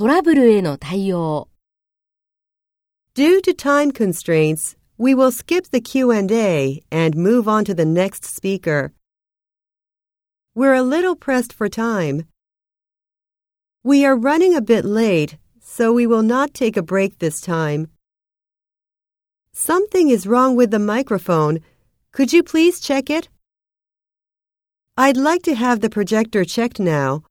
トラブルへの対応 Due to time constraints, we will skip the Q&A and move on to the next speaker. We're a little pressed for time. We are running a bit late, so we will not take a break this time. Something is wrong with the microphone. Could you please check it? I'd like to have the projector checked now.